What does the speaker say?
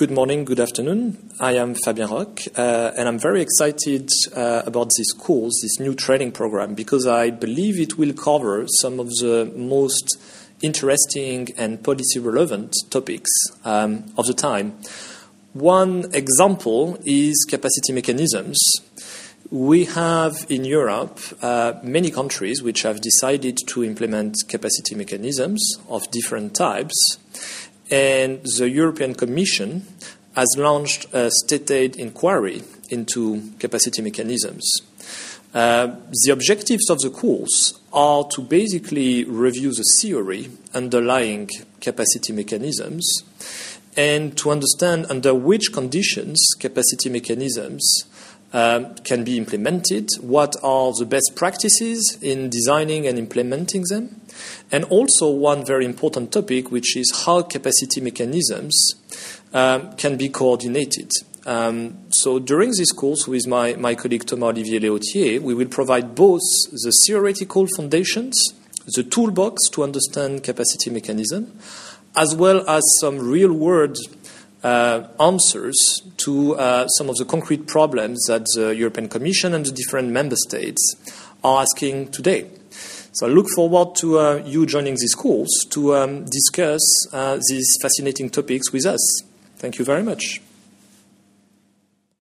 good morning, good afternoon. I am Fabien Roques, uh, and I'm very excited uh, about this course, this new training program, because I believe it will cover some of the most interesting and policy relevant topics um, of the time. One example is capacity mechanisms. We have in Europe uh, many countries which have decided to implement capacity mechanisms of different types, and the European Commission has launched a state aid inquiry into capacity mechanisms. Uh, the objectives of the course are to basically review the theory underlying capacity mechanisms and to understand under which conditions capacity mechanisms um, can be implemented, what are the best practices in designing and implementing them, and also one very important topic, which is how capacity mechanisms um, can be coordinated. Um, so during this course with my, my colleague Thomas Olivier Léautier, we will provide both the theoretical foundations, the toolbox to understand capacity mechanism, as well as some real world uh, answers to uh, some of the concrete problems that the European Commission and the different member states are asking today. So I look forward to uh, you joining this course to um, discuss uh, these fascinating topics with us. Thank you very much.